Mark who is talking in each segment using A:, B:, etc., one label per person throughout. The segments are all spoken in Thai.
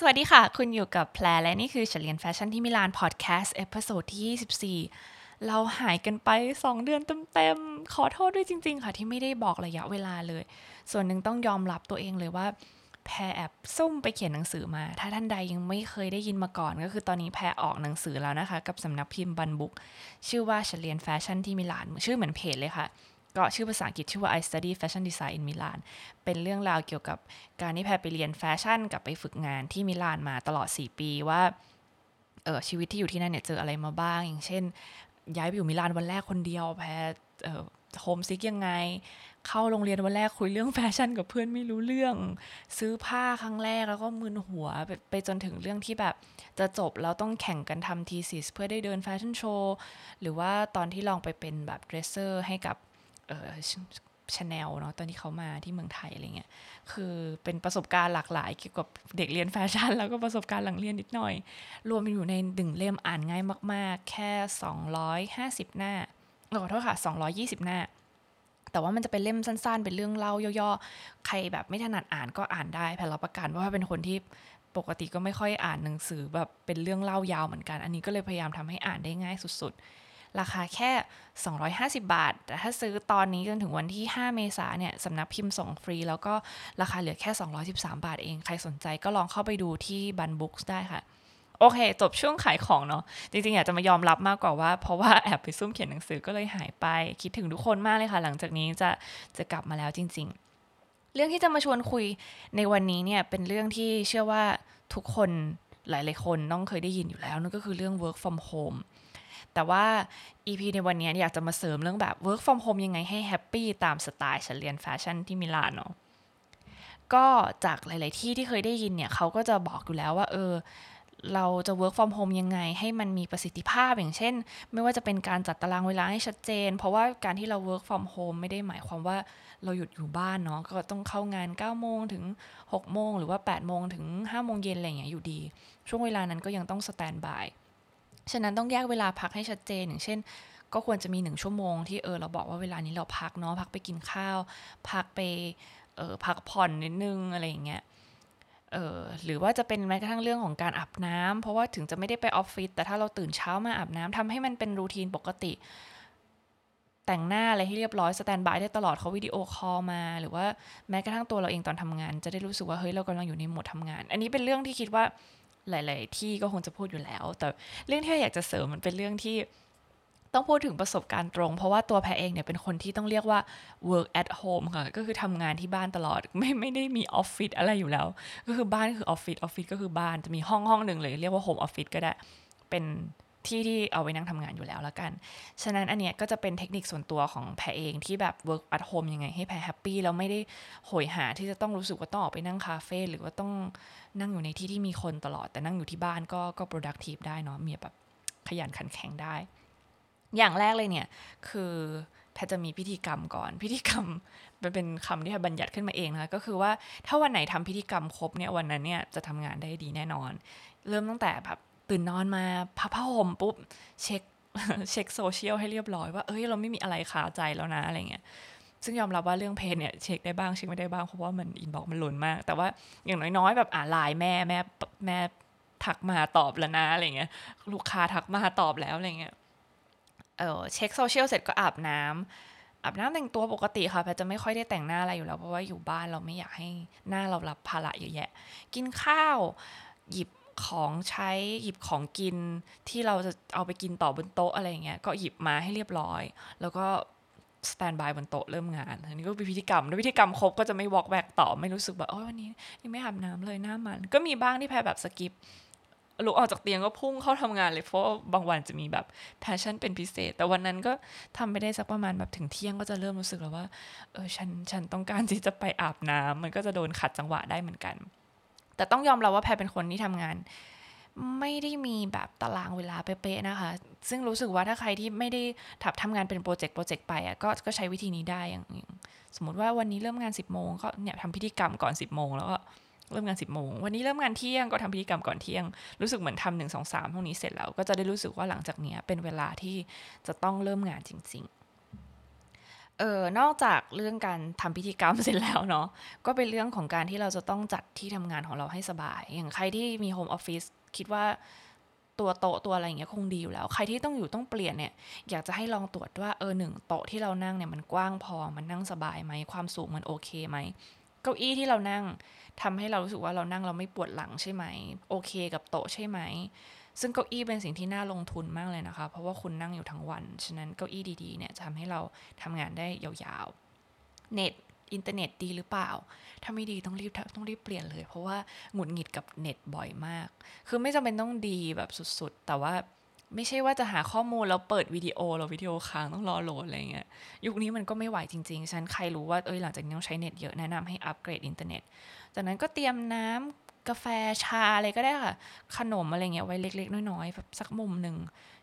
A: สวัสดีค่ะ คุณอยู่กับแพรและนี่คือฉันเรียนแฟชั่นที่มิลานพอดแคสต์ episode ที่ 24 เราหายกันไป 2 เดือนเต็มๆ ขอโทษด้วยจริง ๆ ค่ะ ที่ไม่ได้บอกระยะเวลาเลย ส่วนหนึ่งต้องยอมรับตัวเองเลยว่า แพรแอบซุ่มไปเขียนหนังสือมา ถ้าท่านใดยังไม่เคยได้ยินมาก่อน ก็คือตอนนี้แพรออกหนังสือแล้วนะคะ กับสำนักพิมพ์บันบุ๊คส์ชื่อว่าฉันเรียนแฟชั่นที่มิลานชื่อเหมือนเพจเลยค่ะ ก็ชื่อภาษาอังกฤษชื่อว่า I study fashion design in Milan เป็นเรื่องราวเกี่ยวกับการที่แพรไปเรียนแฟชั่นกับไปฝึกงานที่มิลานมาตลอด 4 ปีว่าเออชีวิตที่อยู่ที่นั่นเนี่ยเจออะไรมาบ้าง อย่างเช่น ย้ายไปอยู่มิลานวันแรกคนเดียวแพรเออ homesick ยังไง เข้าโรงเรียนวันแรกคุยเรื่องแฟชั่นกับเพื่อนไม่รู้เรื่อง ซื้อผ้าครั้งแรกแล้วก็มึนหัวไปไปจนถึงเรื่องที่แบบจะจบแล้วต้องแข่งกันทำ thesis เพื่อได้เดินแฟชั่นโชว์ หรือว่าตอนที่ลองไปเป็นแบบ dresser ให้กับ เออชาแนลเนาะตอนที่เขามาที่เมืองไทยอะไรเงี้ยคือเป็นประสบการณ์หลากหลายเกี่ยวกับเด็กเรียนแฟชั่น แล้วก็ประสบการณ์หลังเรียนนิดหน่อย รวมอยู่ในหนึ่งเล่มอ่านง่ายมาก ๆ แค่ 250 หน้าขอโทษค่ะ 220 หน้า แต่ว่ามันจะเป็นเล่มสั้น ๆ เป็นเรื่องเล่าย่อๆ ใครแบบไม่ถนัดอ่านก็อ่านได้แพรรับประกันว่าเป็นคนที่ปกติก็ไม่ค่อยอ่านหนังสือแบบเป็นเรื่องเล่ายาวเหมือนกัน อันนี้ก็เลยพยายามทำให้อ่านได้ง่ายสุดๆ ราคาแค่ 250 บาท แต่ถ้าซื้อตอนนี้จนถึงวันที่ 5 เมษาเนี่ยสำนักพิมพ์ส่งฟรี แล้วก็ราคาเหลือแค่ 213 บาทเอง ใครสนใจก็ลองเข้าไปดูที่บันบุ๊กได้ค่ะ โอเค จบช่วงขายของเนาะ จริงๆ อยากจะมายอมรับมากกว่าว่า เพราะว่าแอบไปซุ่มเขียนหนังสือก็เลยหายไป คิดถึงทุกคนมากเลยค่ะ หลังจากนี้จะจะกลับมาแล้วจริง ๆเรื่องที่จะมาชวนคุยในวันนี้เนี่ยเป็นเรื่องที่เชื่อว่าทุกคนหลาย ๆ คนต้องเคยได้ยินอยู่แล้วนั่นก็คือเรื่อง work from home แต่ว่า EP ในวันนี้อยากจะมาเสริมเรื่องแบบ work from home ยังไงให้ happy ตามสไตล์ฉันเรียนแฟชั่นที่มิลานเนาะก็จากหลาย ๆ ที่ที่เคยได้ยินเนี่ยเขาก็จะบอกอยู่แล้วว่าเออเราจะ work from home ยังไง ให้มันมีประสิทธิภาพอย่างเช่น ไม่ว่าจะเป็นการจัดตารางเวลาให้ชัดเจน เพราะว่าการที่เรา work from home ไม่ได้หมายความว่าเราหยุดอยู่บ้านเนาะก็ต้องเข้างาน9โมงถึง6โมงหรือว่า8โมงถึง5โมงเย็นอะไรอย่างเงี้ยอยู่ดี ช่วงเวลานั้นก็ยังต้อง standby ฉะนั้นต้องแยกเวลาพักให้ชัดเจนอย่างเช่น ก็ควรจะมีหนึ่งชั่วโมงที่เออเราบอกว่าเวลานี้เราพักเนาะพักไปกินข้าว พักไปเออพักผ่อนนิดนึงอะไรอย่างเงี้ยเออหรือว่าจะเป็นแม้กระทั่งเรื่องของการอาบน้ำเพราะว่าถึงจะไม่ได้ไปออฟฟิศแต่ถ้าเราตื่นเช้ามาอาบน้ำทำให้มันเป็น routine ปกติ แต่งหน้าอะไรให้เรียบร้อย standby ได้ตลอดเขา video call มา หรือว่าแม้กระทั่งตัวเราเองตอนทำงาน จะได้รู้สึกว่าเฮ้ยเรากำลังอยู่ในโหมดทำงาน อันนี้เป็นเรื่องที่คิดว่า หลาย ๆ ที่ก็คงจะพูดอยู่แล้ว แต่เรื่องที่อยากจะเสริมมันเป็นเรื่องที่ต้องพูดถึงประสบการณ์ตรง เพราะว่าตัวแพรเองเนี่ยเป็นคนที่ต้องเรียกว่า work at home ค่ะ ก็คือทำงานที่บ้านตลอด ไม่ไม่ได้มีออฟฟิศอะไรอยู่แล้ว ก็คือบ้านคือออฟฟิศออฟฟิศก็คือบ้านจะมีห้องห้องหนึ่งเลย เรียกว่า home office ก็ได้เป็น ที่ที่เอาไว้นั่งทำงานอยู่แล้วละกัน ฉะนั้นอันเนี้ยก็จะเป็นเทคนิคส่วนตัวของแพรเองที่แบบ work at home ยังไงให้แพร happy แล้วไม่ได้โหยหาที่จะต้องรู้สึกว่าต้องออกไปนั่งคาเฟ่หรือว่าต้องนั่งอยู่ในที่ที่มีคนตลอด แต่นั่งอยู่ที่บ้านก็ก็ productive ได้เนาะมีแบบขยันขันแข็งได้ อย่างแรกเลยเนี่ยคือแพทจะมีพิธีกรรมก่อน พิธีกรรมมันเป็นคำที่แพทบัญญัติขึ้นมาเองนะคะก็คือว่าถ้าวันไหนทำพิธีกรรมครบเนี่ยวันนั้นเนี่ยจะทำงานได้ดีแน่นอน เริ่มตั้งแต่แบบ ตื่นนอนมาพับผ้าห่มปุ๊บเช็คเช็คโซเชียลให้เรียบร้อยว่าเอ้ยเราไม่มีอะไรคาใจแล้วนะอะไรเงี้ยซึ่งยอมรับว่าเรื่องเพจเนี่ยเช็คได้บ้างเช็คไม่ได้บ้างเพราะว่ามัน inbox มันล้นมาก แต่ว่าอย่างน้อยๆ แบบอ่าไลน์แม่แม่แม่ทักมาตอบแล้วนะอะไรเงี้ยลูกค้าทักมาตอบแล้วอะไรเงี้ยเออเช็คโซเชียลเสร็จก็อาบน้ำอาบน้ำแต่งตัวปกติค่ะแพรจะไม่ค่อยได้แต่งหน้าอะไรอยู่แล้วเพราะว่าอยู่บ้านเราไม่อยากให้หน้าเรารับภาระเยอะแยะ กินข้าว หยิบ ของใช้หยิบของกินที่เราจะเอาไปกินต่อบนโต๊ะอะไรเงี้ยก็หยิบมาให้เรียบร้อย แล้วก็ standby บนโต๊ะเริ่มงานอันนี้ก็เป็นพิธีกรรมแล้วพิธีกรรมครบก็จะไม่วอกแวกต่อไม่รู้สึกแบบโอ้ยวันนี้ยังไม่อาบน้ำเลยหน้ามัน ก็มีบ้างที่แพรแบบ skip ลุกออกจากเตียงก็พุ่งเข้าทำงานเลยเพราะบางวันจะมีแบบ passion เป็นพิเศษ แต่วันนั้นก็ทำไม่ได้สักประมาณแบบถึงเที่ยงก็จะเริ่มรู้สึกแล้วว่าเออฉันฉันต้องการที่จะไปอาบน้ำมันก็จะโดนขัดจังหวะได้เหมือนกัน แต่ต้องยอมรับว่าแพรเป็นคนที่ทำงาน ไม่ได้มีแบบตารางเวลาเป๊ะๆนะคะ ซึ่งรู้สึกว่าถ้าใครที่ไม่ได้ทับทำงานเป็นโปรเจกต์โปรเจกต์ไปอะก็ก็ใช้วิธีนี้ได้อย่าง สมมติว่าวันนี้เริ่มงาน 10บโมงก็เนี่ยทำพิธีกรรมก่อน 10บโมงแล้วก็เริ่มงาน10บโมงวันนี้เริ่มงานเที่ยงก็ทำพิธีกรรมก่อนเที่ยง รู้สึกเหมือนทำหนึ่งสองสามพวกนี้เสร็จแล้ว ก็จะได้รู้สึกว่าหลังจากเนี้ยเป็นเวลาที่จะต้องเริ่มงานจริง ๆ เออนอกจากเรื่องการทำพิธีกรรมเสร็จแล้วเนาะก็เป็นเรื่องของการที่เราจะต้องจัดที่ทำงานของเราให้สบาย อย่างใครที่มีโฮมออฟฟิศคิดว่าตัวโต๊ะตัวอะไรอย่างเงี้ยคงดีอยู่แล้ว ใครที่ต้องอยู่ต้องเปลี่ยนเนี่ย อยากจะให้ลองตรวจว่าเออหนึ่งโต๊ะที่เรานั่งเนี่ยมันกว้างพอมันนั่งสบายไหมความสูงมันโอเคไหมเก้าอี้ที่เรานั่งทำให้เรารู้สึกว่าเรานั่งเราไม่ปวดหลังใช่ไหมโอเคกับโต๊ะใช่ไหม ซึ่งเก้าอี้เป็นสิ่งที่น่าลงทุนมากเลยนะคะ เพราะว่าคุณนั่งอยู่ทั้งวัน ฉะนั้นเก้าอี้ดีๆเนี่ยจะทำให้เราทำงานได้ยาวๆ เน็ตอินเทอร์เน็ตดีหรือเปล่า ถ้าไม่ดีต้องรีบต้องรีบเปลี่ยนเลย เพราะว่าหงุดหงิดกับเน็ตบ่อยมาก คือไม่จำเป็นต้องดีแบบสุดๆ แต่ว่าไม่ใช่ว่าจะหาข้อมูลแล้วเปิดวิดีโอเราวิดีโอค้างต้องรอโหลดอะไรเงี้ย ยุคนี้มันก็ไม่ไหวจริงๆ ฉะนั้นใครรู้ว่าเอ้ยหลังจากนี้ต้องใช้เน็ตเยอะแนะนำให้อัปเกรดอินเทอร์เน็ต จากนั้นก็เตรียมน้ำ กาแฟชาอะไรก็ได้ค่ะ ขนมอะไรเงี้ยไว้เล็ก ๆ น้อยๆแบบสักมุมหนึ่ง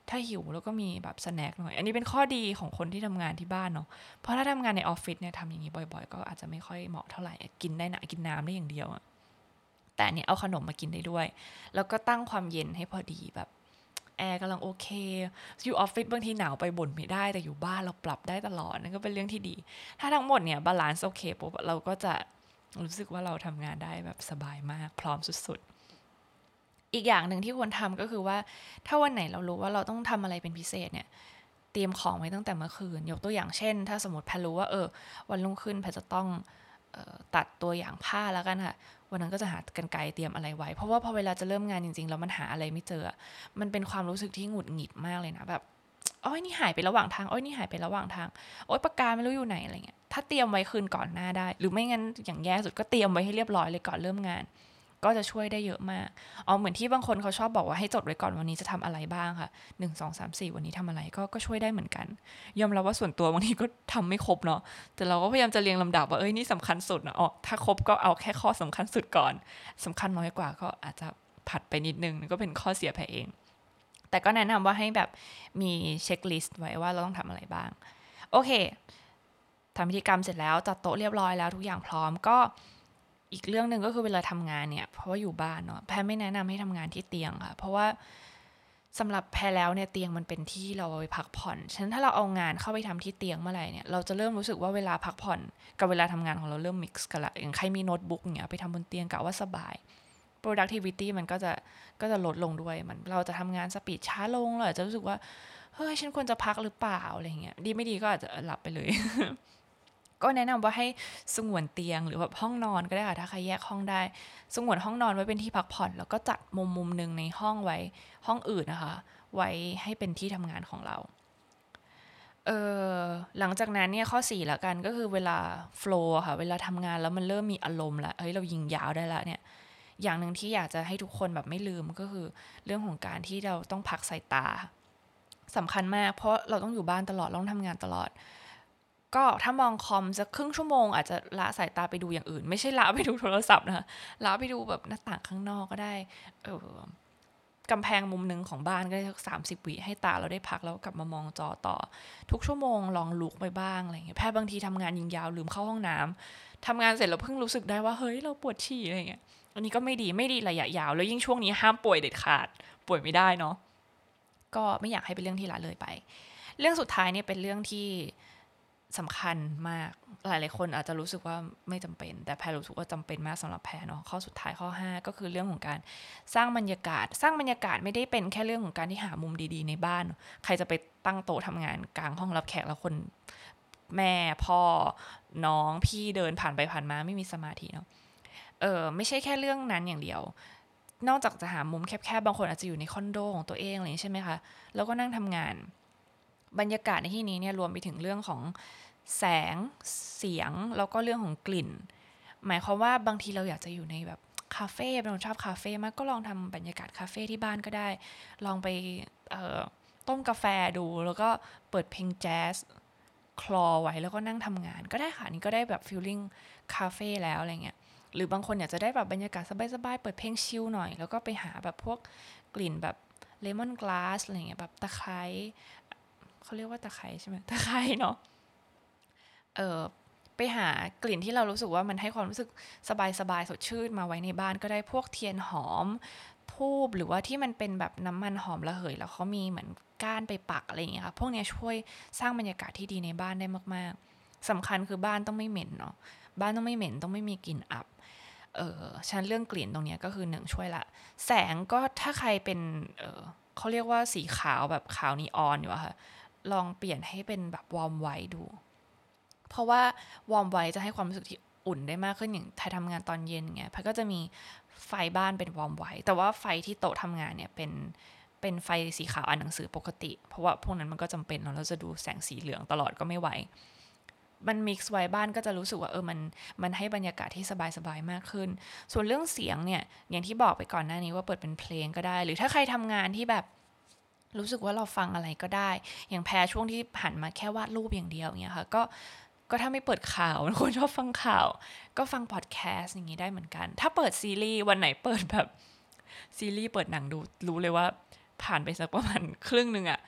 A: ถ้าหิวแล้วก็มีแบบ snack หน่อย อันนี้เป็นข้อดีของคนที่ทำงานที่บ้านเนาะเพราะถ้าทำงานในออฟฟิศเนี่ยทำอย่างนี้บ่อย ๆ ก็อาจจะไม่ค่อยเหมาะเท่าไหร่กินได้นะกินน้ำได้อย่างเดียวอะแต่เนี่ยเอาขนมมากินได้ด้วย แล้วก็ตั้งความเย็นให้พอดีแบบแอร์กำลังโอเค อยู่ออฟฟิศบางทีหนาวไปบ่นไม่ได้ แต่อยู่บ้านเราปรับได้ตลอด นั่นก็เป็นเรื่องที่ดี ถ้าทั้งหมดเนี่ย balance โอเคปุ๊บเราก็จะ รู้สึกว่าเราทำงานได้แบบสบายมาก พร้อมสุดๆ อีกอย่างหนึ่งที่ควรทำก็คือว่า ถ้าวันไหนเรารู้ว่าเราต้องทำอะไรเป็นพิเศษเนี่ยเตรียมของไว้ตั้งแต่เมื่อคืน ยกตัวอย่างเช่น ถ้าสมมติแพรรู้ว่าเออ วันรุ่งขึ้นแพรจะต้องตัดตัวอย่างผ้าแล้วกันค่ะ วันนั้นก็จะหากันไกลเตรียมอะไรไว้ เพราะว่าพอเวลาจะเริ่มงานจริงๆ แล้วมันหาอะไรไม่เจอ มันเป็นความรู้สึกที่หงุดหงิดมากเลยนะแบบ โอ้ยนี่หายไประหว่างทางโอ้ยนี่หายไประหว่างทางโอ้ยปากกาไม่รู้อยู่ไหนอะไรเงี้ยถ้าเตรียมไว้คืนก่อนหน้าได้ หรือไม่งั้นอย่างแย่สุดก็เตรียมไว้ให้เรียบร้อยเลยก่อนเริ่มงาน ก็จะช่วยได้เยอะมากอ๋อเหมือนที่บางคนเขาชอบบอกว่าให้จดไว้ก่อนวันนี้จะทำอะไรบ้างค่ะหนึ่งสองสามสี่วันนี้ทำอะไรก็ก็ช่วยได้เหมือนกัน ยอมรับว่าส่วนตัวบางทีก็ทำไม่ครบเนาะแต่เราก็พยายามจะเรียงลำดับว่าเอ้ยนี่สำคัญสุดนะอ๋อถ้าครบก็เอาแค่ข้อสำคัญสุดก่อนสำคัญน้อยกว่าก็อาจจะผัดไปนิดนึงก็เป็นข้อเสียแพเอง แต่ก็แนะนำว่าให้แบบมีเช็คลิสต์ไว้ว่าเราต้องทำอะไรบ้าง โอเคทำพิธีกรรมเสร็จแล้วจัดโต๊ะเรียบร้อยแล้วทุกอย่างพร้อมก็อีกเรื่องหนึ่งก็คือเวลาทำงานเนี่ยเพราะว่าอยู่บ้านเนาะแพรไม่แนะนำให้ทำงานที่เตียงค่ะ เพราะว่าสำหรับแพรแล้วเนี่ยเตียงมันเป็นที่เราไปพักผ่อนฉะนั้นถ้าเราเอางานเข้าไปทำที่เตียงเมื่อไหร่เนี่ยเราจะเริ่มรู้สึกว่าเวลาพักผ่อนกับเวลาทำงานของเราเริ่ม mix กันละอย่างใครมีโน้ตบุ๊กเนี่ยไปทำบนเตียงกะว่าสบาย productivity มันก็จะก็จะลดลงด้วย มันเราจะทำงาน speed ช้าลงเราจะรู้สึกว่าเฮ้ยฉันควรจะพักหรือเปล่าอะไรเงี้ยดีไม่ดีก็อาจจะหลับไปเลย ก็แนะนำว่าให้สงวนเตียงหรือแบบห้องนอนก็ได้ค่ะถ้าใครแยกห้องได้ สงวนห้องนอนไว้เป็นที่พักผ่อน แล้วก็จัดมุมมุมหนึ่งในห้องไว้ห้องอื่นนะคะ ไว้ให้เป็นที่ทำงานของเราเออหลังจากนั้นเนี่ยข้อสี่ละกันก็คือเวลาโฟล์ค่ะ เวลาทำงานแล้วมันเริ่มมีอารมณ์ละเฮ้ยเรายิงยาวได้ละเนี่ย อย่างหนึ่งที่อยากจะให้ทุกคนแบบไม่ลืมก็คือ เรื่องของการที่เราต้องพักสายตาสำคัญมาก เพราะเราต้องอยู่บ้านตลอดต้องทำงานตลอด ก็ถ้ามองคอมสักครึ่งชั่วโมง อาจจะละสายตาไปดูอย่างอื่น ไม่ใช่ละไปดูโทรศัพท์นะละไปดูแบบหน้าต่างข้างนอกก็ได้เออกำแพงมุมหนึ่งของบ้านก็ได้สักสามสิบวิให้ตาเราได้พักแล้วกลับมามองจอต่อ ทุกชั่วโมงลองลุกไปบ้างอะไรเงี้ยแพทย์บางทีทำงานยิงยาวลืมเข้าห้องน้ำทำงานเสร็จเราเพิ่งรู้สึกได้ว่าเฮ้ยเราปวดฉี่อะไรเงี้ย อันนี้ก็ไม่ดีไม่ดีระยะยาว แล้วยิ่งช่วงนี้ห้ามป่วยเด็ดขาด ป่วยไม่ได้เนาะก็ไม่อยากให้เป็นเรื่องที่ละเลยไป เรื่องสุดท้ายเนี่ยเป็นเรื่องที่สำคัญมากหลายๆคนอาจจะรู้สึกว่าไม่จำเป็น แต่แพรรู้สึกว่าจำเป็นมากสำหรับแพรเนาะข้อสุดท้ายข้อ 5 ก็คือเรื่องของการสร้างบรรยากาศ สร้างบรรยากาศไม่ได้เป็นแค่เรื่องของการที่หามุมดีๆ ในบ้าน ใครจะไปตั้งโต๊ะทำงานกลางห้องรับแขกแล้วคนแม่พ่อน้องพี่เดินผ่านไปผ่านมาไม่มีสมาธิเนาะ เออไม่ใช่แค่เรื่องนั้นอย่างเดียว นอกจากจะหามุมแคบๆบางคนอาจจะอยู่ในคอนโดของตัวเองอะไรใช่ไหมคะแล้วก็นั่งทำงาน บรรยากาศในที่นี้เนี่ยรวมไปถึงเรื่องของแสงเสียงแล้วก็เรื่องของกลิ่น หมายความว่าบางทีเราอยากจะอยู่ในแบบคาเฟ่เป็นคนชอบคาเฟ่มากก็ลองทำบรรยากาศคาเฟ่ที่บ้านก็ได้ ลองไปต้มกาแฟดูแล้วก็เปิดเพลงแจ๊สคลอไว้แล้วก็นั่งทำงานก็ได้ค่ะนี่ก็ได้แบบ feeling คาเฟ่แล้วอะไรเงี้ย หรือบางคนอยากจะได้แบบบรรยากาศสบายๆ เปิดเพลง chill หน่อย แล้วก็ไปหาแบบพวกกลิ่นแบบเลมอนกลาสอะไรเงี้ยแบบตะไคร้เขาเรียกว่าตะไคร้ใช่ไหมตะไคร้เนาะเออไปหากลิ่นที่เรารู้สึกว่ามันให้ความรู้สึกสบายสบายสดชื่นมาไว้ในบ้านก็ได้พวกเทียนหอมทูบหรือว่าที่มันเป็นแบบน้ำมันหอมระเหย แล้วเขามีเหมือนก้านไปปักอะไรอย่างเงี้ยค่ะพวกนี้ช่วยสร้างบรรยากาศที่ดีในบ้านได้มาก ๆสำคัญคือบ้านต้องไม่เหม็นเนาะ บ้านต้องไม่เหม็นต้องไม่มีกลิ่นอับเออฉะนั้นเรื่องกลิ่นตรงนี้ก็คือหนึ่งช่วยละ แสงก็ถ้าใครเป็นเออเขาเรียกว่าสีขาวแบบขาวนีออนอยู่อะค่ะลองเปลี่ยนให้เป็นแบบ warm white ดู เพราะว่า warm white จะให้ความรู้สึกที่อุ่นได้มากขึ้นอย่างแพรทำงานตอนเย็นเงี้ยแพรก็จะมีไฟบ้านเป็น warm white แต่ว่าไฟที่โต๊ะทำงานเนี่ยเป็นเป็นไฟสีขาวอ่านหนังสือปกติ เพราะว่าพวกนั้นมันก็จำเป็นเราจะดูแสงสีเหลืองตลอดก็ไม่ไหว มันมิกซ์ไว้บ้านก็จะรู้สึกว่าเออมันมันให้บรรยากาศที่สบายๆมากขึ้น ส่วนเรื่องเสียงเนี่ยอย่างที่บอกไปก่อนหน้านี้ว่าเปิดเป็นเพลงก็ได้ หรือถ้าใครทำงานที่แบบรู้สึกว่าเราฟังอะไรก็ได้ อย่างแพรช่วงที่หันมาแค่วาดรูปอย่างเดียวเนี่ยค่ะก็ก็ถ้าไม่เปิดข่าวคนชอบฟังข่าว ก็ฟังพอดแคสต์อย่างนี้ได้เหมือนกัน ถ้าเปิดซีรีส์วันไหนเปิดแบบซีรีส์เปิดหนังดูรู้เลยว่าผ่านไปสักประมาณครึ่งหนึ่งอะ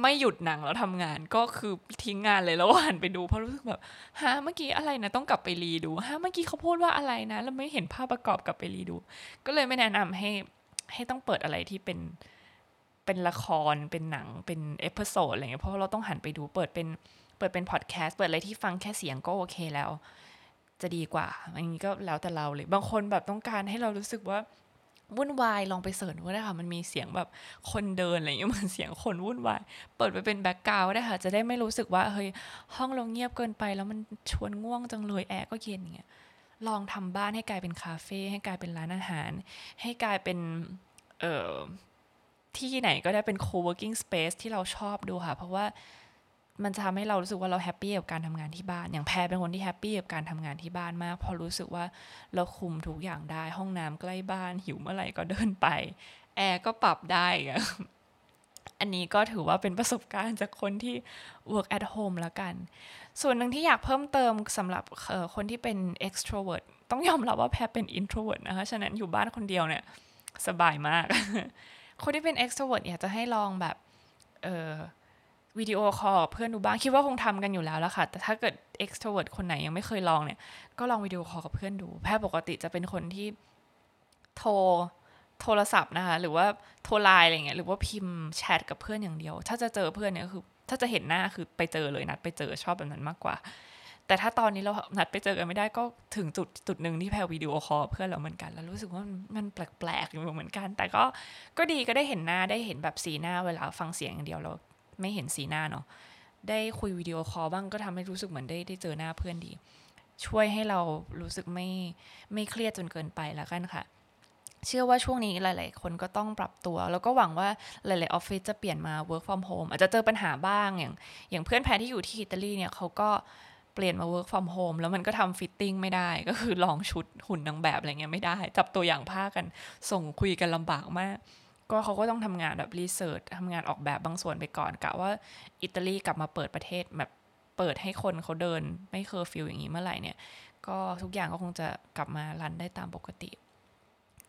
A: ไม่หยุดหนังแล้วทำงานก็คือทิ้งงานเลยแล้วหันไปดูเพราะรู้สึกแบบฮะเมื่อกี้อะไรนะต้องกลับไปรีดูฮะเมื่อกี้เขาพูดว่าอะไรนะ แล้วไม่เห็นภาพประกอบกลับไปรีดู ก็เลยไม่แนะนำให้ให้ต้องเปิดอะไรที่เป็นเป็นละครเป็นหนังเป็น episode อะไรเงี้ยเพราะเราต้องหันไปดูเปิดเป็นเปิดเป็นพอดแคสต์เปิดอะไรที่ฟังแค่เสียงก็โอเคแล้ว จะดีกว่าอันนี้ก็แล้วแต่เราเลย บางคนแบบต้องการให้เรารู้สึกว่า วุ่นวายลองไป search ดูได้ค่ะ มันมีเสียงแบบคนเดินอะไรอย่างเงี้ยมันเสียงคนวุ่นวาย เปิดไปเป็น background ได้ค่ะ จะได้ไม่รู้สึกว่าเฮ้ยห้องเราเงียบเกินไป แล้วมันชวนง่วงจังเลยแอร์ก็เย็นเงี้ยลองทำบ้านให้กลายเป็นคาเฟ่ให้กลายเป็นร้านอาหาร ให้กลายเป็นเอ่อที่ไหนก็ได้เป็น co-working space ที่เราชอบดูค่ะ เพราะว่า มันจะทำให้เรารู้สึกว่าเรา happy กับการทำงานที่บ้าน อย่างแพรเป็นคนที่ happy กับการทำงานที่บ้านมาก พอรู้สึกว่าเราคุมทุกอย่างได้ ห้องน้ำใกล้บ้าน หิวเมื่อไหร่ก็เดินไป แอร์ก็ปรับได้อันนี้ก็ถือว่าเป็นประสบการณ์จากคนที่ work at home แล้วกัน ส่วนหนึ่งที่อยากเพิ่มเติมสำหรับคนที่เป็น extrovert ต้องยอมรับว่าแพรเป็น introvert นะคะ ฉะนั้นอยู่บ้านคนเดียวเนี่ย สบายมาก คนที่เป็น extrovert อยากจะให้ลองแบบ เออ วิดีโอคอลเพื่อนดูบ้างคิดว่าคงทำกันอยู่แล้วละค่ะ แต่ถ้าเกิด extrovert คนไหนยังไม่เคยลองเนี่ย ก็ลองวิดีโอคอลกับเพื่อนดู แพทย์ปกติจะเป็นคนที่โทรโทรศัพท์นะคะหรือว่าโทรไลน์อะไรเงี้ยหรือว่าพิมพ์แชทกับเพื่อนอย่างเดียว ถ้าจะเจอเพื่อนเนี่ยคือ ถ้าจะเห็นหน้าคือไปเจอเลยนัดไปเจอชอบแบบนั้นมากกว่า แต่ถ้าตอนนี้เรานัดไปเจอกันไม่ได้ก็ถึงจุดจุดหนึ่งที่แพรวิดีโอคอลเพื่อนเราเหมือนกัน แล้วรู้สึกว่ามันแปลกๆอยู่เหมือนกัน แต่ก็ก็ดีก็ได้เห็นหน้าได้เห็นแบบสีหน้าเวลาฟังเสียงอย่างเดียวเรา ไม่เห็นสีหน้าเนาะได้คุยวิดีโอคอลบ้างก็ทำให้รู้สึกเหมือนได้ได้เจอหน้าเพื่อนดี ช่วยให้เรารู้สึกไม่ไม่เครียดจนเกินไปแล้วกันค่ะ เชื่อว่าช่วงนี้หลาย ๆ คนก็ต้องปรับตัว แล้วก็หวังว่าหลาย ๆ ออฟฟิศจะเปลี่ยนมา work from home อาจจะเจอปัญหาบ้างอย่าง อย่างเพื่อนแพรที่อยู่ที่อิตาลีเนี่ยเขาก็เปลี่ยนมา work from home แล้วมันก็ทำ fitting ไม่ได้ ก็คือลองชุดหุ่นนางแบบอะไรเงี้ยไม่ได้ จับตัวอย่างผ้ากัน ส่งคุยกันลำบากมาก ก็เขาก็ต้องทำงานแบบ research ทำงานออกแบบบางส่วนไปก่อนกะว่าอิตาลีกลับมาเปิดประเทศแบบเปิดให้คนเขาเดินไม่เคอร์ฟิวอย่างนี้เมื่อไหร่เนี่ย ก็ทุกอย่างก็คงจะกลับมา run ได้ตามปกติ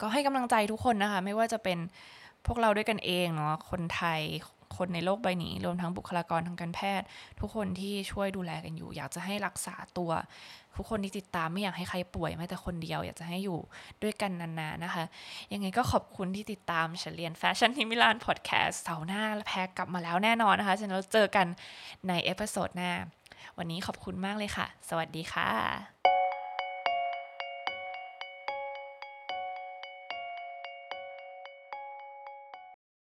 A: ก็ให้กำลังใจทุกคนนะคะ ไม่ว่าจะเป็นพวกเราด้วยกันเองเนาะคนไทย คนในโลกใบนี้ รวมทั้งบุคลากรทางการแพทย์ ทุกคนที่ช่วยดูแลกันอยู่ อยากจะให้รักษาตัว ทุกคนที่ติดตามไม่อยากให้ใครป่วยแม้แต่คนเดียว อยากจะให้อยู่ด้วยกันนานๆนะคะ ยังไงก็ขอบคุณที่ติดตามฉันเรียนแฟชั่นที่มิลานพอดแคสต์เสาร์หน้าแพรกลับมาแล้วแน่นอนนะคะฉันเราเจอกันใน episode หน้า วันนี้ขอบคุณมากเลยค่ะ สวัสดีค่ะ